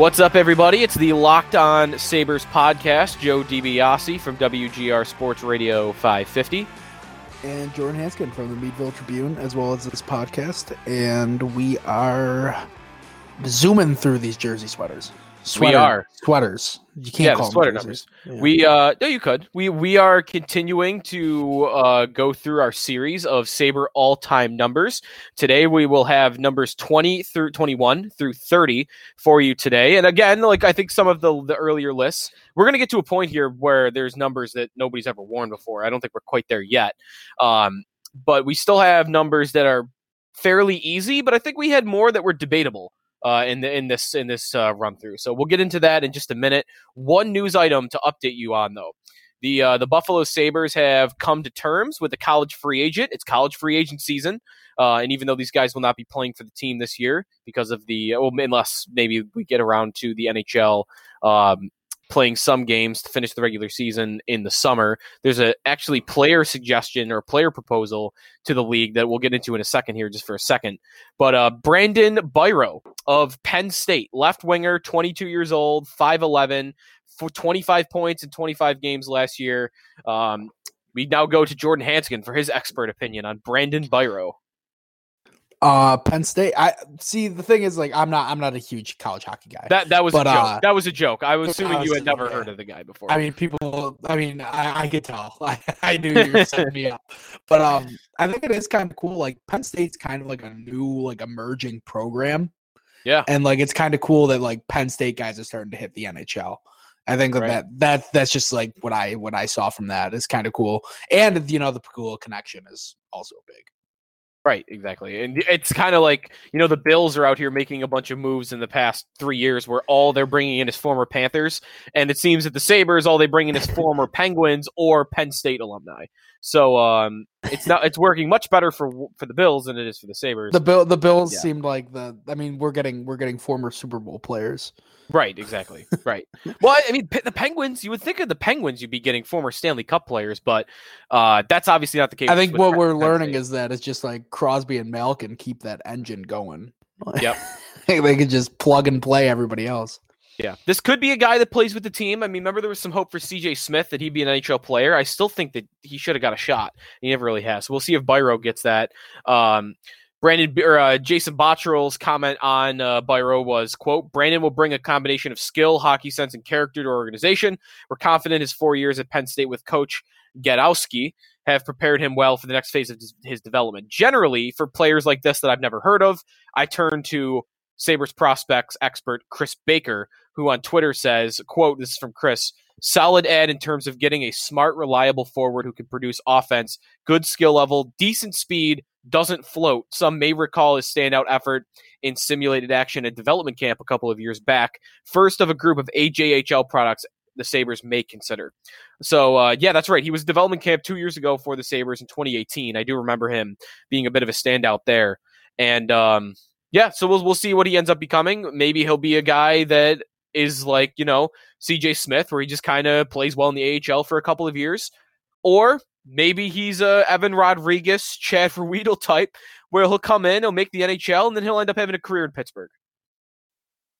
What's up, everybody? It's the Locked On Sabres podcast. Joe DiBiase from WGR Sports Radio 550. And Jordan Hanskin from the Meadville Tribune, as well as this podcast. And we are zooming through these jersey sweaters. Sweater, we are sweaters. You can't yeah, call the sweater numbers. Yeah. We uh no, you could. We we are continuing to uh go through our series of Sabre all time numbers. Today we will have numbers twenty through twenty one through thirty for you today. And again, like I think some of the the earlier lists, we're gonna get to a point here where there's numbers that nobody's ever worn before. I don't think we're quite there yet. Um, but we still have numbers that are fairly easy, but I think we had more that were debatable uh, in the in this in this uh, run through. So we'll get into that in just a minute. One news item to update you on though. The uh, the Buffalo Sabres have come to terms with the college free agent. It's college free agent season, uh, and even though these guys will not be playing for the team this year because of the well, unless maybe we get around to the NHL um, playing some games to finish the regular season in the summer. There's a actually player suggestion or player proposal to the league that we'll get into in a second here, just for a second. But uh, Brandon Biro of Penn State, left winger, 22 years old, 5'11, for 25 points in 25 games last year. Um, we now go to Jordan Hanskin for his expert opinion on Brandon Biro. Uh, Penn State. I see. The thing is, like, I'm not. I'm not a huge college hockey guy. That that was but, a joke. Uh, that was a joke. I was assuming you had never yeah. heard of the guy before. I mean, people. I mean, I, I could tell. I, I knew you were setting me up. But um, I think it is kind of cool. Like Penn State's kind of like a new, like, emerging program. Yeah. And like, it's kind of cool that like Penn State guys are starting to hit the NHL. I think right. that that that's just like what I what I saw from that is kind of cool, and you know the Pegula connection is also big. Right, exactly. And it's kind of like, you know, the Bills are out here making a bunch of moves in the past three years where all they're bringing in is former Panthers. And it seems that the Sabres, all they bring in is former Penguins or Penn State alumni. So um, it's not it's working much better for for the Bills than it is for the Sabres. The Bill the Bills yeah. seemed like the I mean, we're getting we're getting former Super Bowl players. Right, exactly. Right. well, I mean, the Penguins. You would think of the Penguins, you'd be getting former Stanley Cup players, but uh, that's obviously not the case. I think what we're learning is that it's just like Crosby and Malkin keep that engine going. Yep. they could just plug and play everybody else. Yeah, this could be a guy that plays with the team. I mean, remember there was some hope for CJ Smith that he'd be an NHL player. I still think that he should have got a shot. He never really has. So we'll see if Biro gets that. Um, Brandon or uh, Jason Botterill's comment on uh, Biro was, "quote Brandon will bring a combination of skill, hockey sense, and character to our organization. We're confident his four years at Penn State with Coach Gadowski have prepared him well for the next phase of his development. Generally, for players like this that I've never heard of, I turn to Sabres prospects expert Chris Baker, who on Twitter says, quote, this is from Chris, solid ad in terms of getting a smart, reliable forward who can produce offense, good skill level, decent speed, doesn't float. Some may recall his standout effort in simulated action at development camp a couple of years back. First of a group of AJHL products the Sabres may consider. So, uh, yeah, that's right. He was development camp two years ago for the Sabres in 2018. I do remember him being a bit of a standout there. And um, yeah, so we'll, we'll see what he ends up becoming. Maybe he'll be a guy that is like, you know, CJ Smith, where he just kind of plays well in the AHL for a couple of years. Or maybe he's a Evan Rodriguez, Chad Ruhwedel type, where he'll come in, he'll make the NHL, and then he'll end up having a career in Pittsburgh.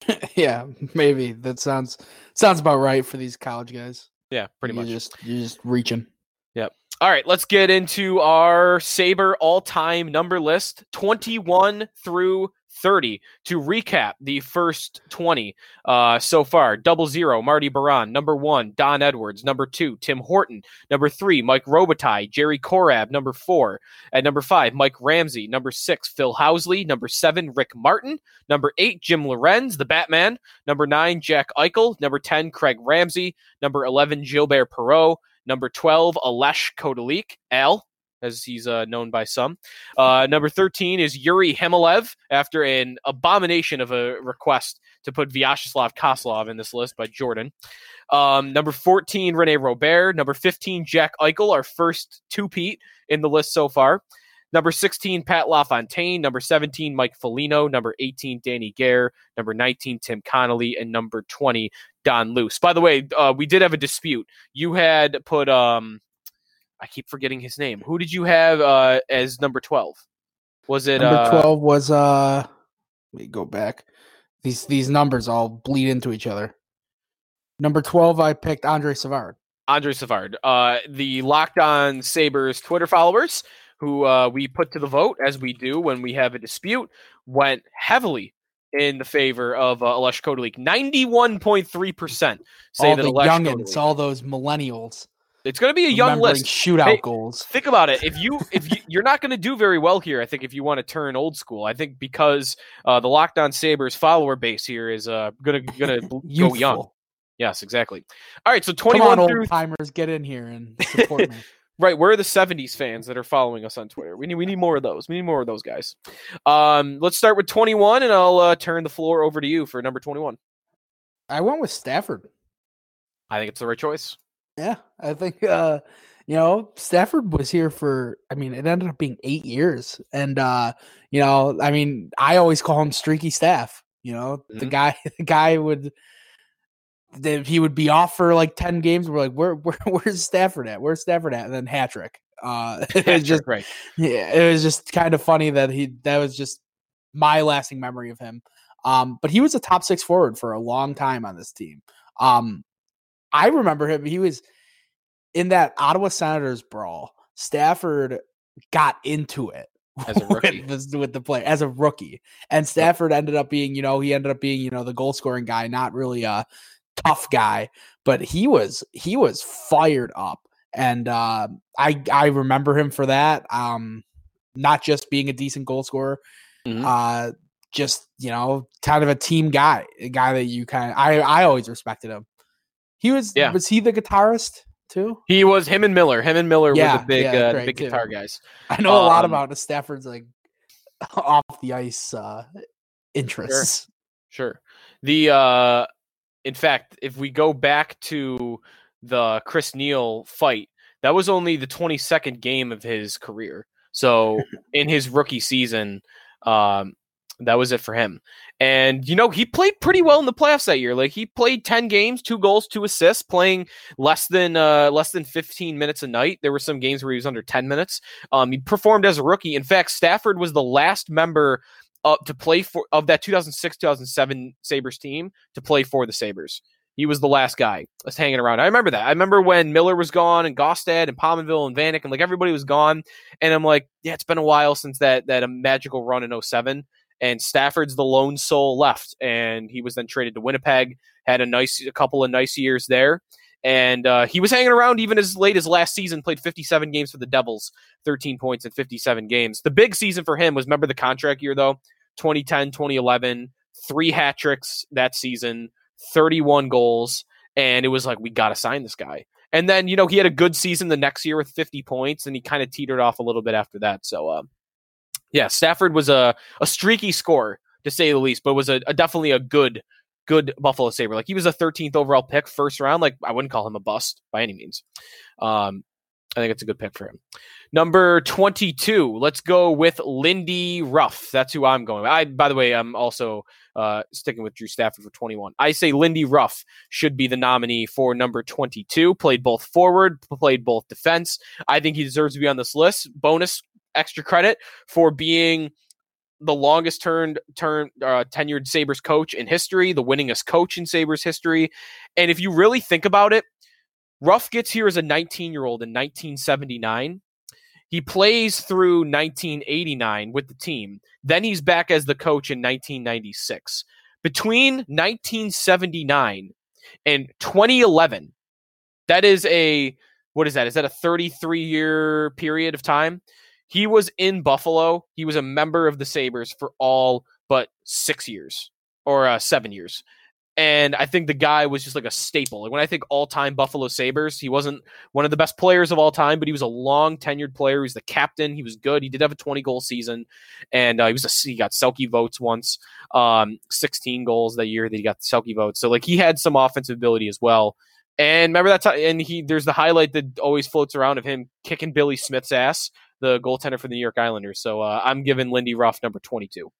yeah, maybe that sounds sounds about right for these college guys. Yeah, pretty you're much. Just you're just reaching. Yep. All right, let's get into our Sabre all-time number list, 21 through 30. To recap the first 20 uh, so far double zero, Marty Biron. Number one, Don Edwards. Number two, Tim Horton. Number three, Mike Robitaille. Jerry Korab. Number four. At number five, Mike Ramsey. Number six, Phil Housley. Number seven, Rick Martin. Number eight, Jim Lorentz, the Batman. Number nine, Jack Eichel. Number 10, Craig Ramsey. Number 11, Gilbert Perreault. Number 12, Ales Kotalik. Al, as he's uh, known by some. Uh, number 13 is Yuri Khmylev after an abomination of a request to put Vyacheslav Kozlov in this list by Jordan. Um, number 14, Rene Robert. Number 15, Jack Eichel, our first two-peat in the list so far. Number 16, Pat LaFontaine. Number 17, Mike Foligno. Number 18, Danny Gare. Number 19, Tim Connolly. And number 20, Don Luce. By the way, uh, we did have a dispute. You had put um, I keep forgetting his name. Who did you have uh, as number twelve? Was it number uh, twelve? Was uh, let me go back. These these numbers all bleed into each other. Number twelve, I picked Andre Savard. Andre Savard, uh, the Locked On Sabres Twitter followers, who uh, we put to the vote as we do when we have a dispute, went heavily in the favor of uh, Alesh Kotalik. Ninety-one point three percent say all that the Alesh youngins, Kotalik- all those millennials, It's going to be a young list. shootout Hey, goals. Think about it. If you if you, you're not going to do very well here, I think if you want to turn old school, I think because uh, the Locked On Sabres follower base here is uh, gonna gonna go young. Yes, exactly. All right, so Come 21 on, through old timers, get in here and support me. Right, where are the '70s fans that are following us on Twitter? We need we need more of those. We need more of those guys. Um, let's start with 21, and I'll uh, turn the floor over to you for number 21. I went with Stafford. I think it's the right choice. Yeah, I think uh you know Stafford was here for. I mean, it ended up being eight years, and uh you know, I mean, I always call him streaky staff. You know, the Mhm. guy, the guy would. that He would be off for like ten games. We're like, where, where, where's Stafford at? Where's Stafford at? And then hat trick. Uh, it was just right. yeah, it was just kind of funny that he that was just my lasting memory of him. Um, but he was a top six forward for a long time on this team. Um, I remember him. He was in that Ottawa Senators brawl. Stafford got into it As a rookie. with, the, with the play as a rookie, and Stafford ended up being, you know, he ended up being, you know, the goal scoring guy, not really a tough guy, but he was he was fired up, and uh, I I remember him for that. Um, not just being a decent goal scorer, Mhm. uh, just you know, kind of a team guy, a guy that you kind of I I always respected him. He was Yeah. was he the guitarist too? He was him and Miller. Him and Miller were Yeah, the big yeah, uh, big too. guitar guys. I know a lot Um, about Stafford's like off the ice uh interests. Sure. The uh in fact, if we go back to the Chris Neil fight, that was only the 22nd game of his career. So in his rookie season, um that was it for him. And you know, he played pretty well in the playoffs that year. Like he played 10 games, 2 goals, 2 assists, playing less than uh less than 15 minutes a night. There were some games where he was under 10 minutes. Um he performed as a rookie. In fact, Stafford was the last member uh, to play for of that 2006 2007 Sabres team to play for the Sabres. He was the last guy that's hanging around. I remember that. I remember when Miller was gone and Gaustad and Pominville and Vanek and like everybody was gone. And I'm like, yeah, it's been a while since that that a magical run in 07. And Stafford's the lone soul left. And he was then traded to Winnipeg, had a nice a couple of nice years there. And uh, he was hanging around even as late as last season, played 57 games for the Devils, 13 points in 57 games. The big season for him was remember the contract year though? 2010, 2011, three hat tricks that season, 31 goals, and it was like we got to sign this guy. And then you know he had a good season the next year with 50 points, and he kind of teetered off a little bit after that. So, uh, yeah, Stafford was a a streaky scorer to say the least, but was a, a definitely a good good Buffalo Saber. Like he was a 13th overall pick, first round. Like I wouldn't call him a bust by any means. Um, I think it's a good pick for him. Number 22, let's go with Lindy Ruff. That's who I'm going with. I, by the way, I'm also uh, sticking with Drew Stafford for 21. I say Lindy Ruff should be the nominee for number 22. Played both forward, played both defense. I think he deserves to be on this list. Bonus extra credit for being the longest turned turn uh, tenured Sabres coach in history, the winningest coach in Sabres history. And if you really think about it, Ruff gets here as a 19 year old in 1979. He plays through 1989 with the team. Then he's back as the coach in 1996. Between 1979 and 2011, that is a what is that? Is that a 33 year period of time? He was in Buffalo. He was a member of the Sabres for all but six years or uh, seven years. And I think the guy was just like a staple. Like when I think all time Buffalo Sabres, he wasn't one of the best players of all time, but he was a long tenured player. He was the captain. He was good. He did have a 20 goal season, and uh, he was a, he got Selke votes once, um, 16 goals that year that he got the Selke votes. So like he had some offensive ability as well. And remember that time, and he there's the highlight that always floats around of him kicking Billy Smith's ass, the goaltender for the New York Islanders. So uh, I'm giving Lindy Ruff number 22.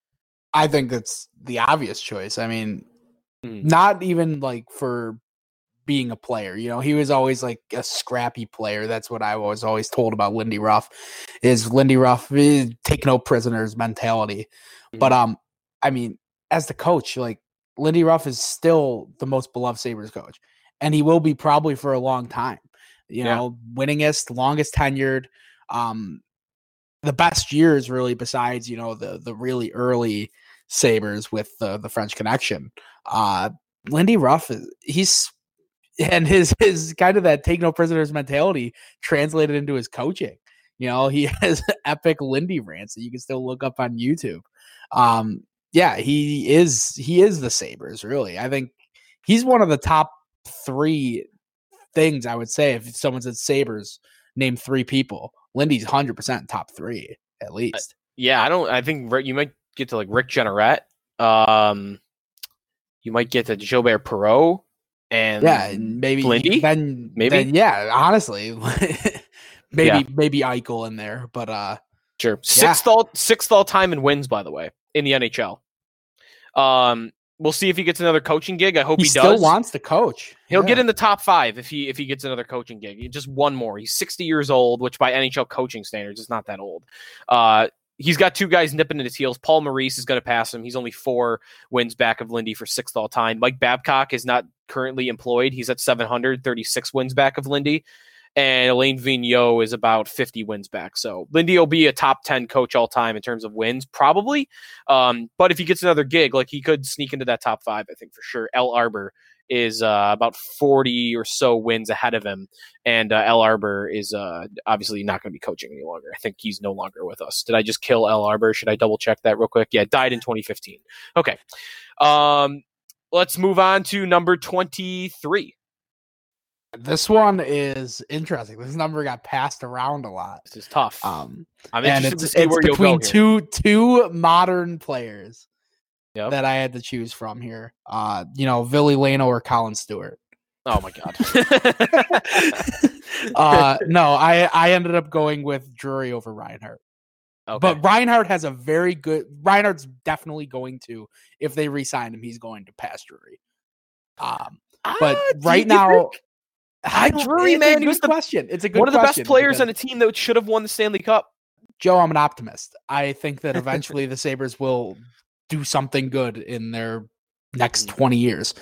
I think that's the obvious choice. I mean, Mhm. not even like for being a player. You know, he was always like a scrappy player. That's what I was always told about Lindy Ruff. Is Lindy Ruff eh, take no prisoners mentality. But um, I mean, as the coach, like Lindy Ruff is still the most beloved Sabres coach, and he will be probably for a long time. You Yeah. know, winningest, longest tenured, um, the best years really, besides you know the the really early Sabres with the the French Connection. Uh, Lindy Ruff, is- he's and his his kind of that take no prisoners mentality translated into his coaching. You know, he has epic Lindy rants that you can still look up on YouTube. Um, yeah, he is he is the Sabres, really. I think he's one of the top three things I would say if someone said Sabres, name three people. Lindy's hundred percent top three at least. Yeah, I don't. I think you might get to like Rick Jeanneret. Um, you might get to Gilbert Perreault and yeah, and maybe Lindy? Then Maybe? then, yeah. Honestly, maybe Yeah. maybe Eichel in there, but uh, Sure. Sixth all sixth all time in wins, by the way, in the NHL. Um, we'll see if he gets another coaching gig. I hope he, he, still does. wants to coach. He'll get in the top five if he if he gets another coaching gig. Just one more. He's sixty years old, which by NHL coaching standards is not that old. Uh, he's got two guys nipping at his heels. Paul Maurice is going to pass him. He's only four wins back of Lindy for sixth all time. Mike Babcock is not currently employed. He's at seven hundred thirty six wins back of Lindy. And Alain Vigneault is about 50 wins back. So Lindy will be a top 10 coach all time in terms of wins, probably. Um, but if he gets another gig, like he could sneak into that top five, I think for sure. Al Arbour is uh, about 40 or so wins ahead of him. And uh, Al Arbour is uh, obviously not going to be coaching any longer. I think he's no longer with us. Did I just kill Al Arbour? Should I double check that real quick? Yeah, died in 2015. Okay. Um, let's move on to number 23. This one is interesting. This number got passed around a lot. This is tough. Um, I'm and interested it's, to see it's where you'll go between two two modern players Yep. that I had to choose from here. Uh, you know, Billy Lano or Colin Stewart. Oh my god. Uh, no, I I ended up going with Drury over Reinhart. okay. But Reinhart has a very good. Reinhart's definitely going to, if they re-sign him, he's going to pass Drury. Um, but Ah, right now. I Drury, man, he was good the- question. It's a good one of the best players on a team that should have won the Stanley Cup. Joe, I'm an optimist. I think that eventually the Sabres will do something good in their next Mhm. 20 years.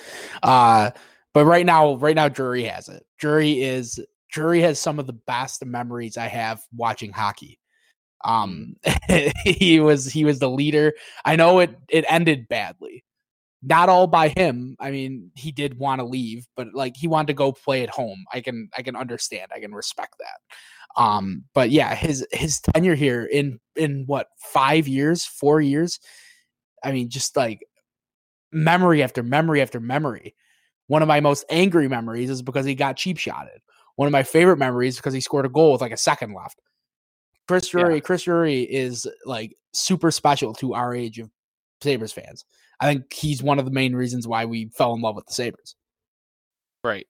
Uh, but right now, right now, Drury has it. Drury is Drury has some of the best memories I have watching hockey. Um, he was he was the leader. I know it it ended badly. Not all by him. I mean, he did want to leave, but like he wanted to go play at home. I can I can understand. I can respect that. Um, but yeah, his his tenure here in in what five years, four years. I mean, just like memory after memory after memory. One of my most angry memories is because he got cheap shotted. One of my favorite memories because he scored a goal with like a second left. Chris Yeah. Chris Drury is like super special to our age of Sabres fans. I think he's one of the main reasons why we fell in love with the Sabres. Right.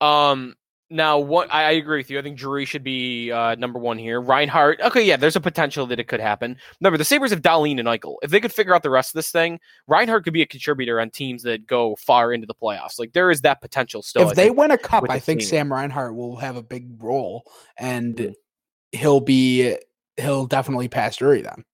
Um. Now, what I, agree with you. I think Drury should be uh, number one here. Reinhart. Okay, yeah. There's a potential that it could happen. Remember, the Sabres have Dahlin and Eichel. If they could figure out the rest of this thing, Reinhart could be a contributor on teams that go far into the playoffs. Like there is that potential still. if I they think. win a cup, I think team. Sam Reinhart will have a big role, and Mm. he'll be he'll definitely pass Drury then.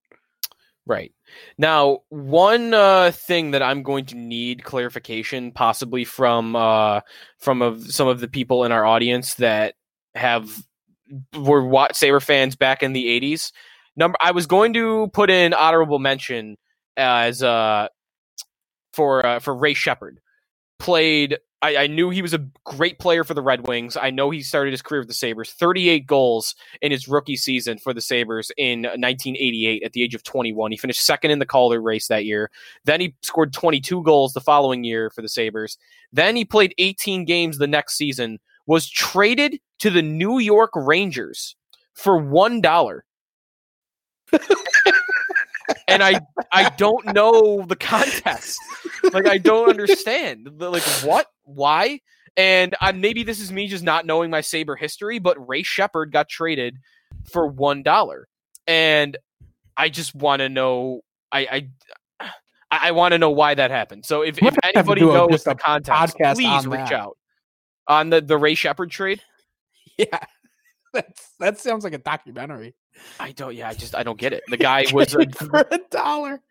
Right. Now, one uh, thing that I'm going to need clarification, possibly from uh, from of some of the people in our audience that have were what Sabre fans back in the '80s. Number, I was going to put in honorable mention as uh, for uh, for Ray Sheppard. Played. I, I knew he was a great player for the Red Wings. I know he started his career with the Sabres. 38 goals in his rookie season for the Sabres in 1988 at the age of 21. He finished second in the Calder race that year. Then he scored 22 goals the following year for the Sabres. Then he played 18 games the next season, was traded to the New York Rangers for $1. and I I don't know the context. Like I don't understand. Like what? Why? And I, maybe this is me just not knowing my Sabre history, but Ray Sheppard got traded for one dollar, and I just want to know. I I, I want to know why that happened. So if, if gonna have to anybody knows the context, podcast please reach that. out on the the Ray Sheppard trade. Yeah, that's that sounds like a documentary. I don't. Yeah, I just I don't get it. The guy was a, for a dollar.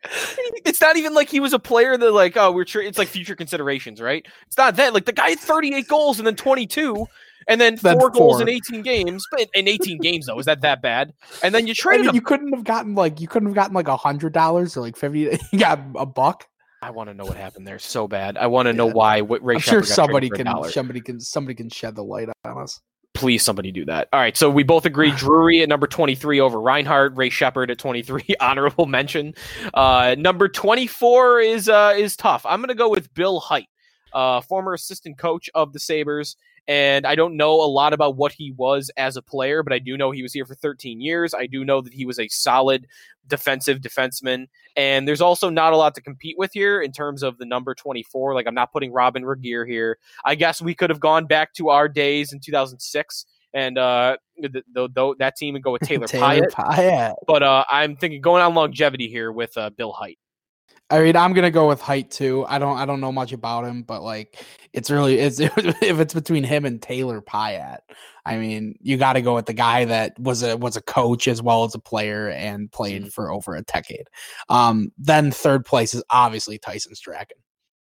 It's not even like he was a player that like oh we're tra- it's like future considerations, right? It's not that like the guy had 38 goals and then 22 and then Then four goals in 18 games. But in 18 games though, is that that bad? And then you I traded mean, him. you couldn't have gotten like you couldn't have gotten like a hundred dollars or like fifty. You got a buck. I want to know what happened there so bad. I want to know why. What Ray I'm sure Sheppard got somebody can somebody can somebody can shed the light on us. Please, somebody do that. All right, so we both agree Drury at number 23 over Reinhart, Ray Sheppard at 23, honorable mention. Uh, number 24 is uh, is tough. I'm going to go with Bill Hajt, uh, former assistant coach of the Sabres. And I don't know a lot about what he was as a player, but I do know he was here for 13 years. I do know that he was a solid defensive defenseman. And there's also not a lot to compete with here in terms of the number 24. Like, I'm not putting Robyn Regehr here. I guess we could have gone back to our days in 2006 and uh, th- th- th- that team would go with Taylor, Pyatt. Pyatt. But uh, I'm thinking going on longevity here with uh, Bill Hajt. I mean, I'm gonna go with Hajt too. I don't I don't know much about him, but like it's really it's if it's between him and Taylor Pyatt. I mean, you got to go with the guy that was a was a coach as well as a player and played Mhm. for over a decade. Um, then third place is obviously Tyson Strachan.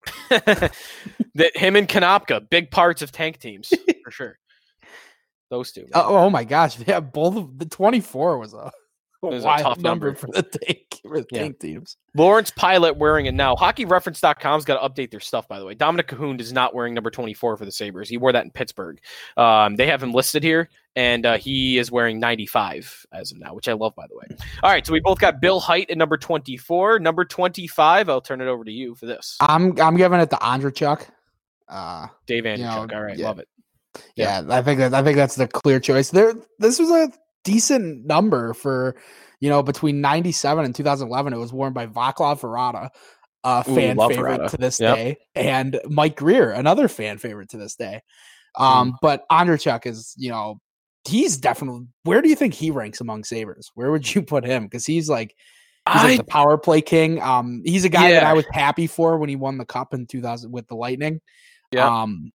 that him and Konopka, big parts of tank teams for sure. Those two. Oh, oh my gosh, yeah, both of the 24 was a, a was a wild tough number, number. for the tank for the Yeah. tank teams. Lawrence Pilut wearing it now. HockeyReference.com's got to update their stuff, by the way. Dominik Kahun is not wearing number 24 for the Sabres. He wore that in Pittsburgh. Um, they have him listed here, and uh, he is wearing 95 as of now, which I love, by the way. All right, so we both got Bill Hajt at number 24. Number 25, I'll turn it over to you for this. I'm I'm giving it to Andreychuk. Uh, Dave you know, Andreychuk. All right, yeah. love it. Yeah, I think that I think that's the clear choice. There, this was a decent number for you know between '97 and 2011. It was worn by Vaclav Varada, a fan love favorite Varada. to this Yep. day, and Mike Grier, another fan favorite to this day. Um, but Andreychuk is you know he's definitely. Where do you think he ranks among Sabres? Where would you put him? Because he's like. He's I like the power play king. Um, he's a guy that I was happy for when he won the cup in 2000 with the Lightning. Yeah. Um,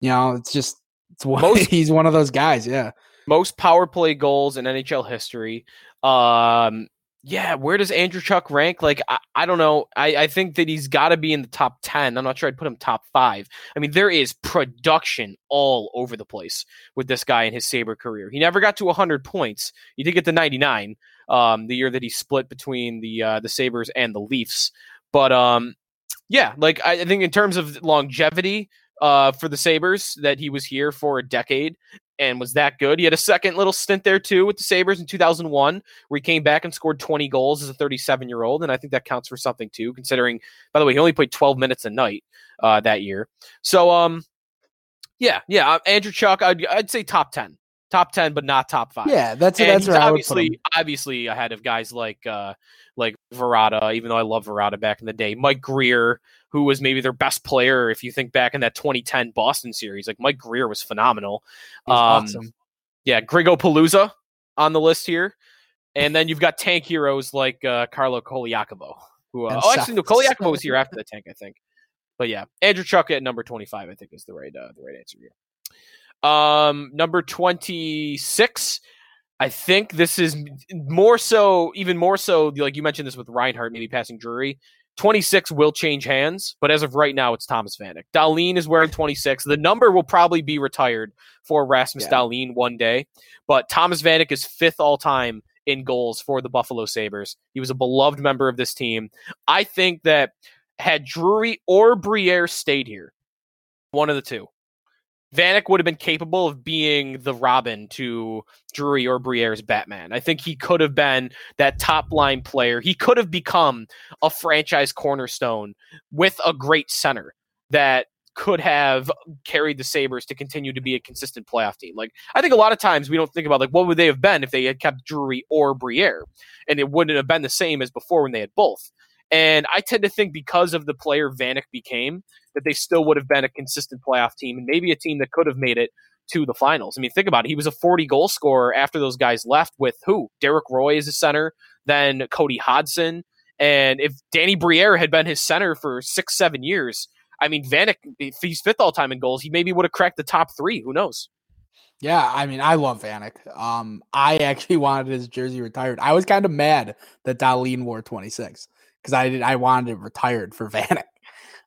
you know, it's just it's one, Most- he's one of those guys. Yeah. Most power play goals in NHL history. Um, yeah, where does Andreychuk rank? Like, I, I don't know. I, I think that he's got to be in the top 10. I'm not sure I'd put him top five. I mean, there is production all over the place with this guy in his Sabre career. He never got to 100 points. He did get to 99 um, the year that he split between the uh, the Sabres and the Leafs. But um, yeah, like, I, I think in terms of longevity uh, for the Sabres, that he was here for a decade and was that good. He had a second little stint there too with the Sabres in 2001, where he came back and scored 20 goals as a 37 year old. And I think that counts for something too, considering, by the way, he only played 12 minutes a night uh, that year. So, um, yeah, yeah, uh, Andreychuk, I'd, I'd say top 10, top 10, but not top five. Yeah. That's And that's he's where I would put him. obviously, obviously ahead of guys like, uh, like Varada even though I love Varada back in the day, Mike Grier, who was maybe their best player. If you think back in that 2010 Boston series, like Mike Grier was phenomenal. Um, awesome. Yeah, Grigo Palooza on the list here. And then you've got tank heroes like uh, Carlo Colaiacovo. Who, uh, oh, actually, no, Colaiacovo was here after the tank, I think. But yeah, Andreychuk at number 25, I think is the right uh, the right answer here. Um, number 26, I think this is more so, even more so, like you mentioned this with Reinhart, maybe passing Drury. 26 will change hands, but as of right now, it's Thomas Vanek. Dahlin is wearing 26. The number will probably be retired for Rasmus Yeah. Dahlin one day, but Thomas Vanek is fifth all time in goals for the Buffalo Sabres. He was a beloved member of this team. I think that had Drury or Briere stayed here, one of the two, Vanek would have been capable of being the Robin to Drury or Briere's Batman. I think he could have been that top line player. He could have become a franchise cornerstone with a great center that could have carried the Sabres to continue to be a consistent playoff team. Like I think a lot of times we don't think about like what would they have been if they had kept Drury or Briere, and it wouldn't have been the same as before when they had both. And I tend to think because of the player Vanek became, that they still would have been a consistent playoff team and maybe a team that could have made it to the finals. I mean, think about it. He was a 40 goal scorer after those guys left with who? Derek Roy as a center, then Cody Hodgson. And if Danny Briere had been his center for six, seven years, I mean, Vanek, if he's fifth all time in goals, he maybe would have cracked the top three. Who knows? Yeah, I mean, I love Vanek. Um, I actually wanted his jersey retired. I was kind of mad that Dahlin wore 26 because I did I wanted it retired for Vanek.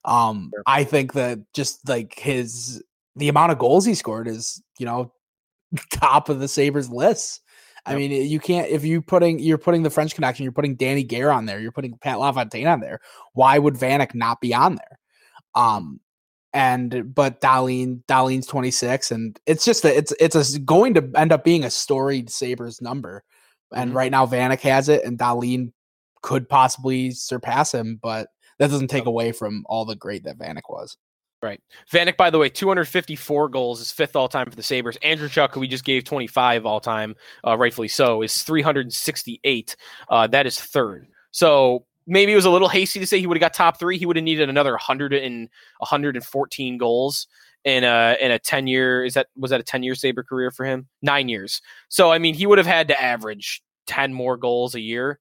Um, sure. I think that just like his the amount of goals he scored is, you know, top of the Sabres list. I mean, you can't if you putting you're putting the French connection, you're putting Danny Gare on there, you're putting Pat LaFontaine on there. Why would Vanek not be on there? Um, and but Dahlin Dahlin's 26 and it's just a, it's it's a, going to end up being a storied Sabres number. And mm-hmm. right now Vanek has it and Dahlin could possibly surpass him, but that doesn't take away from all the great that Vanek was. Right. Vanek, by the way, 254 goals is fifth all time for the Sabres. Andreychuk, who we just gave 25 all time, uh, rightfully so, is 368. Uh, that is third. So maybe it was a little hasty to say he would have got top three. He would have needed another 100 and 114 goals in a in a 10 year. Is that was that a 10 year Sabre career for him? Nine years. So I mean, he would have had to average 10 more goals a year.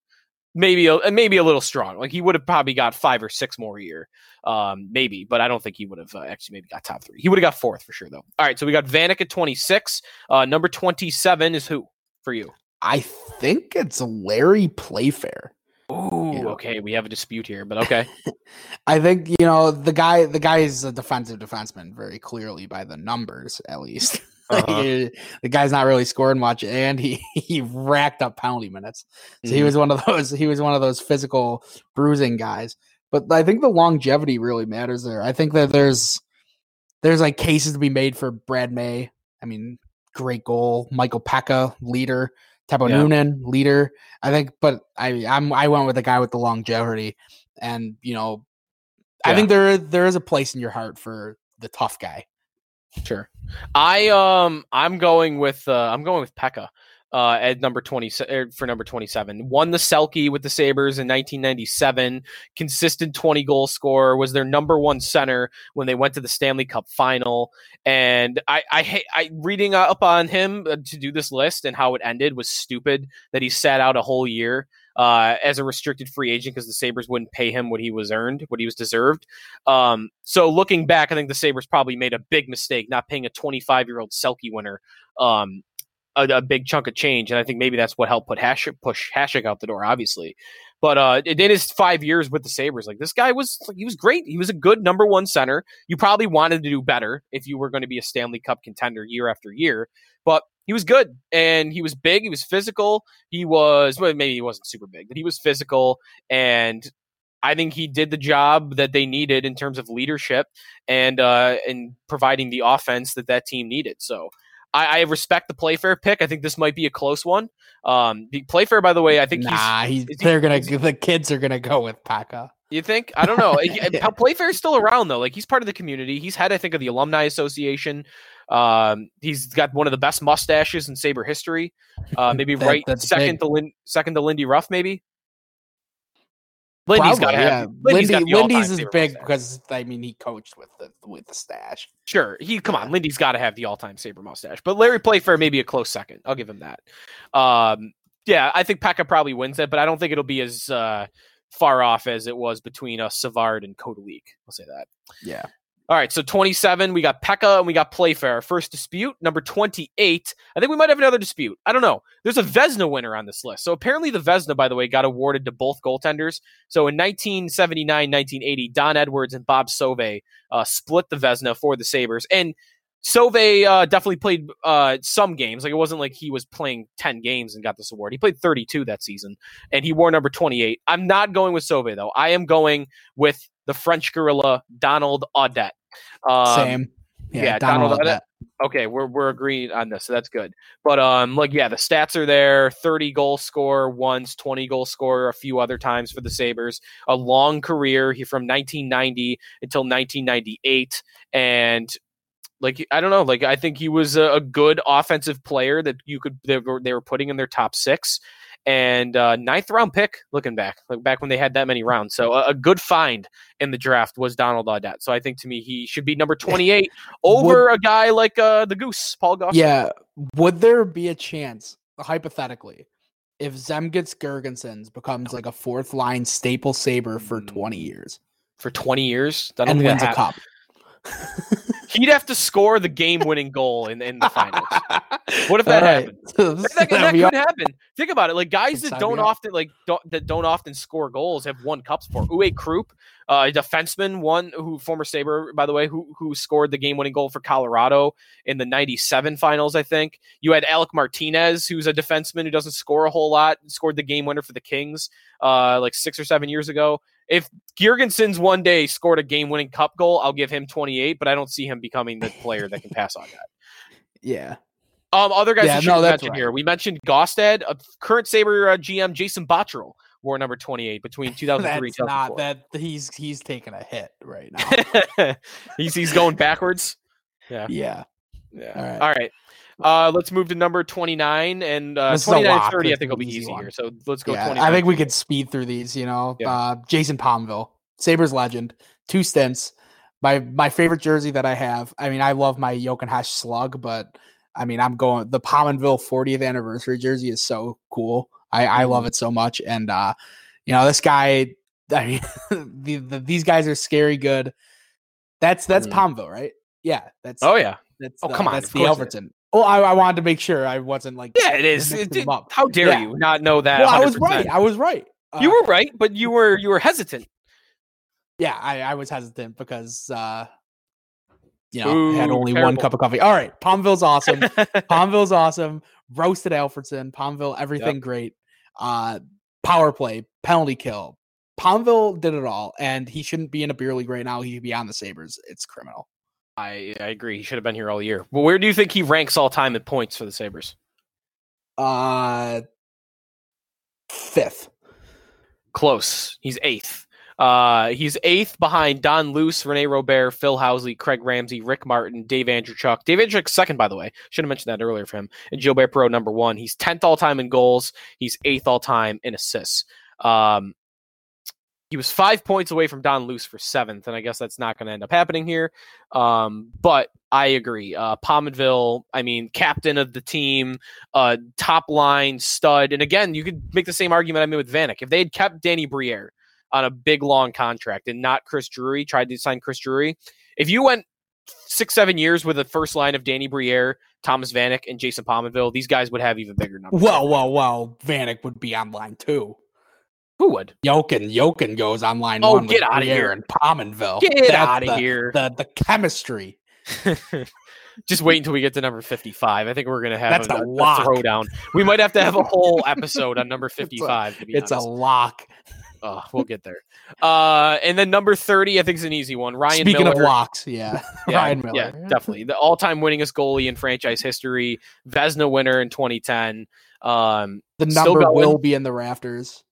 Maybe a, maybe a little strong. Like he would have probably got five or six more a year, um, maybe. But I don't think he would have uh, actually maybe got top three. He would have got fourth for sure though. All right, so we got Vanek at 26. Uh, number 27 is who for you? I think it's Larry Playfair. Ooh, you know? okay. We have a dispute here, but okay. I think you know the guy. The guy is a defensive defenseman, very clearly by the numbers, at least. Uh-huh. the guy's not really scoring much, and he he racked up penalty minutes. So mm-hmm. he was one of those. He was one of those physical bruising guys. But I think the longevity really matters there. I think that there's there's like cases to be made for Brad May. I mean, great goal. Michael Peca, leader. Teppo yeah. Numminen, leader. I think, but I I'm I went with the guy with the longevity, and you know, yeah. I think there there is a place in your heart for the tough guy. Sure, I um I'm going with uh, I'm going with Peca uh, at number 20 er, for number 27. Won the Selke with the Sabres in 1997. Consistent 20 goal scorer. Was their number one center when they went to the Stanley Cup final. And I, I, I reading up on him uh, to do this list and how it ended was stupid that he sat out a whole year. Uh, as a restricted free agent because the Sabres wouldn't pay him what he was earned, what he was deserved. Um, so looking back, I think the Sabres probably made a big mistake not paying a 25 year old Selke winner um, a, a, big chunk of change, and I think maybe that's what helped put Hash push Hasek out the door, obviously. But uh, in his five years with the Sabres, like this guy was, he was great. He was a good number one center. You probably wanted to do better if you were going to be a Stanley Cup contender year after year, but he was good and he was big. He was physical. He was well, maybe he wasn't super big, but he was physical and. I think he did the job that they needed in terms of leadership and uh, and providing the offense that that team needed. So I, I, respect the Playfair pick. I think this might be a close one. Um, the Playfair, by the way, I think nah, he's, he's they're gonna the kids are gonna go with Peca. You think? I don't know. yeah. Playfair's still around though. Like he's part of the community. He's head, I think, of the alumni association. Um, he's got one of the best mustaches in Sabre history. Uh, maybe that, right second big. to Lin, second to Lindy Ruff, maybe. Lindy's got yeah. Lindy's, Lindy, Lindy's is big because I mean he coached with the with the stash. Sure, he come on. Lindy's got to have the all time Sabre mustache, but Larry Playfair may be a close second. I'll give him that. Um, yeah, I think Peca probably wins it, but I don't think it'll be as uh, far off as it was between uh, Savard and Kotalik. I'll say that. Yeah. All right, so 27, we got Peca and we got Playfair. First dispute, number 28. I think we might have another dispute. I don't know. There's a Vezina winner on this list. So apparently the Vezina, by the way, got awarded to both goaltenders. So in 1979, 1980, Don Edwards and Bob Sauve uh, split the Vezina for the Sabres. And Sauve uh, definitely played uh, some games. Like it wasn't like he was playing 10 games and got this award. He played 32 that season and he wore number 28. I'm not going with Sauve though. I am going with the French gorilla Donald Audette. Um, Same. Yeah, yeah Donald, Donald Audette. Okay, we're we're agreed on this, so that's good. But um, like yeah, the stats are there: thirty goal score once, twenty goal score a few other times for the Sabres. A long career. He from 1990 until 1998, and like I don't know, like I think he was a, a good offensive player that you could they were, they were putting in their top six and uh, ninth round pick. Looking back, like back when they had that many rounds, so a, a good find in the draft was Donald Audette. So I think to me he should be number twenty eight over would, a guy like uh, the Goose Paul Goss. Yeah, would there be a chance, hypothetically, if Zemgus Girgensons becomes like a fourth line staple saber for twenty years? For twenty years, and wins a cup. He'd have to score the game-winning goal in, in the finals. What if that right. happened? That, that That'd could happen. Think about it. Like guys that don't often like don't, that don't often score goals have won cups for. Uwe Krupp, uh, a defenseman, one who former Saber by the way, who who scored the game-winning goal for Colorado in the '97 finals. I think you had Alec Martinez, who's a defenseman who doesn't score a whole lot, scored the game winner for the Kings, uh, like six or seven years ago. If Girgensons one day scored a game-winning cup goal, I'll give him 28, but I don't see him becoming the player that can pass on that. Yeah. Um, other guys Yeah, no, that's mention right. here. We mentioned Gaustad, a current Sabre uh, GM Jason Botterill wore number 28 between 2003 That's and not 2004. that he's he's taking a hit right now. he's he's going backwards. Yeah. yeah. Yeah. All right. All right. Uh, let's move to number 29 and uh, This is a 29 and 30 I think will be easy one. So let's go Yeah, I think we could speed through these, you know. Yeah. Uh, Jason Pominville, Sabres legend, two stints. My my favorite jersey that I have. I mean, I love my Jochenhag slug, but I mean, I'm going the Pominville 40th anniversary jersey is so cool. I, I love Mm-hmm. it so much. And uh, you know, this guy, I mean, the, the, these guys are scary good. That's that's Mm. Pominville, right? Yeah, that's Oh yeah. that's oh, the- come on, that's the course Albertson. Oh, I, I wanted to make sure I wasn't like Yeah, it is. It- it- how dare Yeah. you not know that? Well, I was right. I was right. You Uh, were right, but you were you were hesitant. yeah, I, I was hesitant because uh you know, I had Ooh, only one cup of coffee. All right, Pominville's awesome. Pominville's awesome. Roasted Alfredson, Pominville, everything great. Uh power play, penalty kill. Pominville did it all, and he shouldn't be in a beer league right now. He should be on the Sabres. It's criminal. I I agree. He should have been here all year. Well, where do you think he ranks all time in points for the Sabres? Uh fifth. Close. He's eighth. Uh, he's eighth behind Don Luce, Rene Robert, Phil Housley, Craig Ramsey, Rick Martin, Dave Andreychuk. Dave Andreychuk second, by the way. Should have mentioned that earlier for him. And Gilbert Perreault number one. He's tenth all time in goals. He's eighth all time in assists. Um, he was five points away from Don Luce for seventh, and I guess that's not going to end up happening here. Um, but I agree. Uh, Pominville, I mean, captain of the team, uh, top line stud. And again, you could make the same argument I made with Vanek. If they had kept Danny Briere on a big long contract and not Chris Drury, tried to sign Chris Drury, if you went six, seven years with the first line of Danny Briere, Thomas Vanek, and Jason Pominville, these guys would have even bigger numbers. Well, well, well, Vanek would be on line two. Who would? Jokin, Jokin goes on line Oh, one. get out of here. And Pominville. Get out of here. The the chemistry. Just wait until we get to number 55. I think we're going to have That's a, a a throwdown. We might have to have a whole episode on number 55. to be It's a lock. Oh, we'll get there. Uh, and then number 30, I think is an easy one. Ryan Speaking Miller. of locks, yeah. Yeah, Ryan Miller. Yeah, definitely. The all-time winningest goalie in franchise history, Vezina winner in 2010. Um, The number will be in the rafters.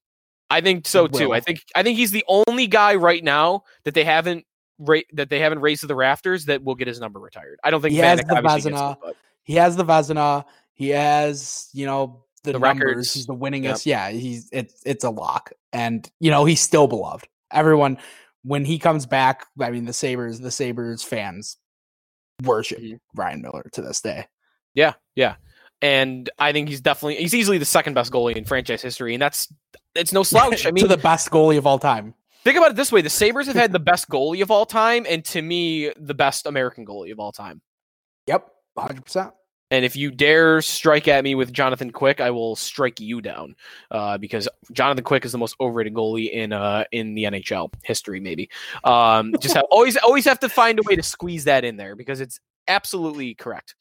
I think so too. I think I think he's the only guy right now that they haven't ra- that they haven't raised to the rafters that will get his number retired. I don't think He has the obviously gets Vezina. it, He has the Vezina. He has, you know, the, The numbers. records. He's the winningest. Yeah, he's it's it's a lock. And you know, he's still beloved. Everyone when he comes back, I mean the Sabres, the Sabres fans worship Mhm. Ryan Miller to this day. Yeah, yeah. And I think he's definitely he's easily the second best goalie in franchise history, and that's it's no slouch. I mean, to the best goalie of all time. think about it this way: the Sabres have had the best goalie of all time, and to me, the best American goalie of all time. Yep, 100%. And if you dare strike at me with Jonathan Quick, I will strike you down uh, because Jonathan Quick is the most overrated goalie in uh, in the NHL history, maybe. Um, just have, always always have to find a way to squeeze that in there because it's absolutely correct.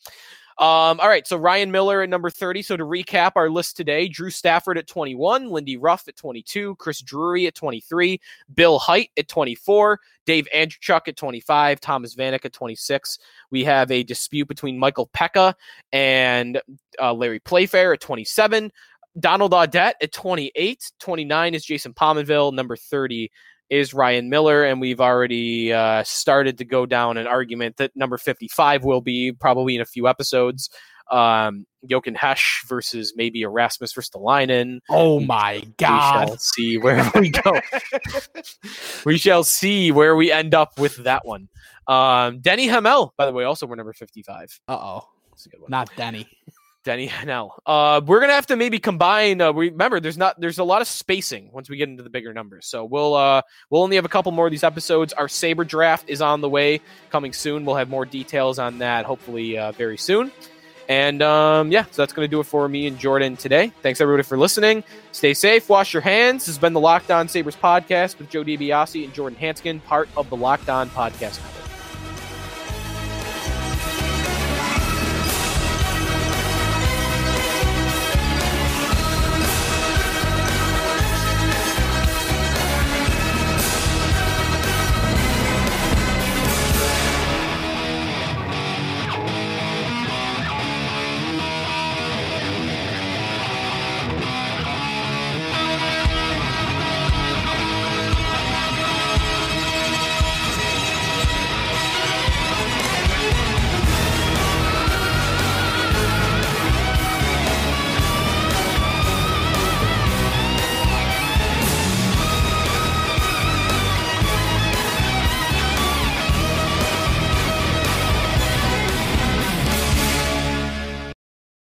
Um, all right, so Ryan Miller at number 30. So to recap our list today, Drew Stafford at 21, Lindy Ruff at 22, Chris Drury at 23, Bill Hajt at 24, Dave Andreychuk at 25, Thomas Vanek at 26. We have a dispute between Michael Peca and uh, Larry Playfair at 27. Donald Audette at 28. 29 is Jason Pominville. Number 30 is Ryan Miller. And we've already uh, started to go down an argument that number 55 will be probably in a few episodes. Um, Jochen Hecht versus maybe Erasmus Ristolainen. Oh my God! We shall see where we go. we shall see where we end up with that one. Um, Denny Hamel, by the way, also we're number 55. Uh-oh. That's a good one. Not Denny. Denny Hanel. Uh, we're gonna have to maybe combine. Uh, remember there's not there's a lot of spacing once we get into the bigger numbers. So we'll uh we'll only have a couple more of these episodes. Our Sabre draft is on the way, coming soon. We'll have more details on that hopefully uh, very soon. And um, yeah, so that's to do it for me and Jordan today. Thanks everybody for listening. Stay safe, wash your hands. This has been the Locked On Sabres podcast with Joe DiBiase and Jordan Hanskin, part of the Locked On Podcast.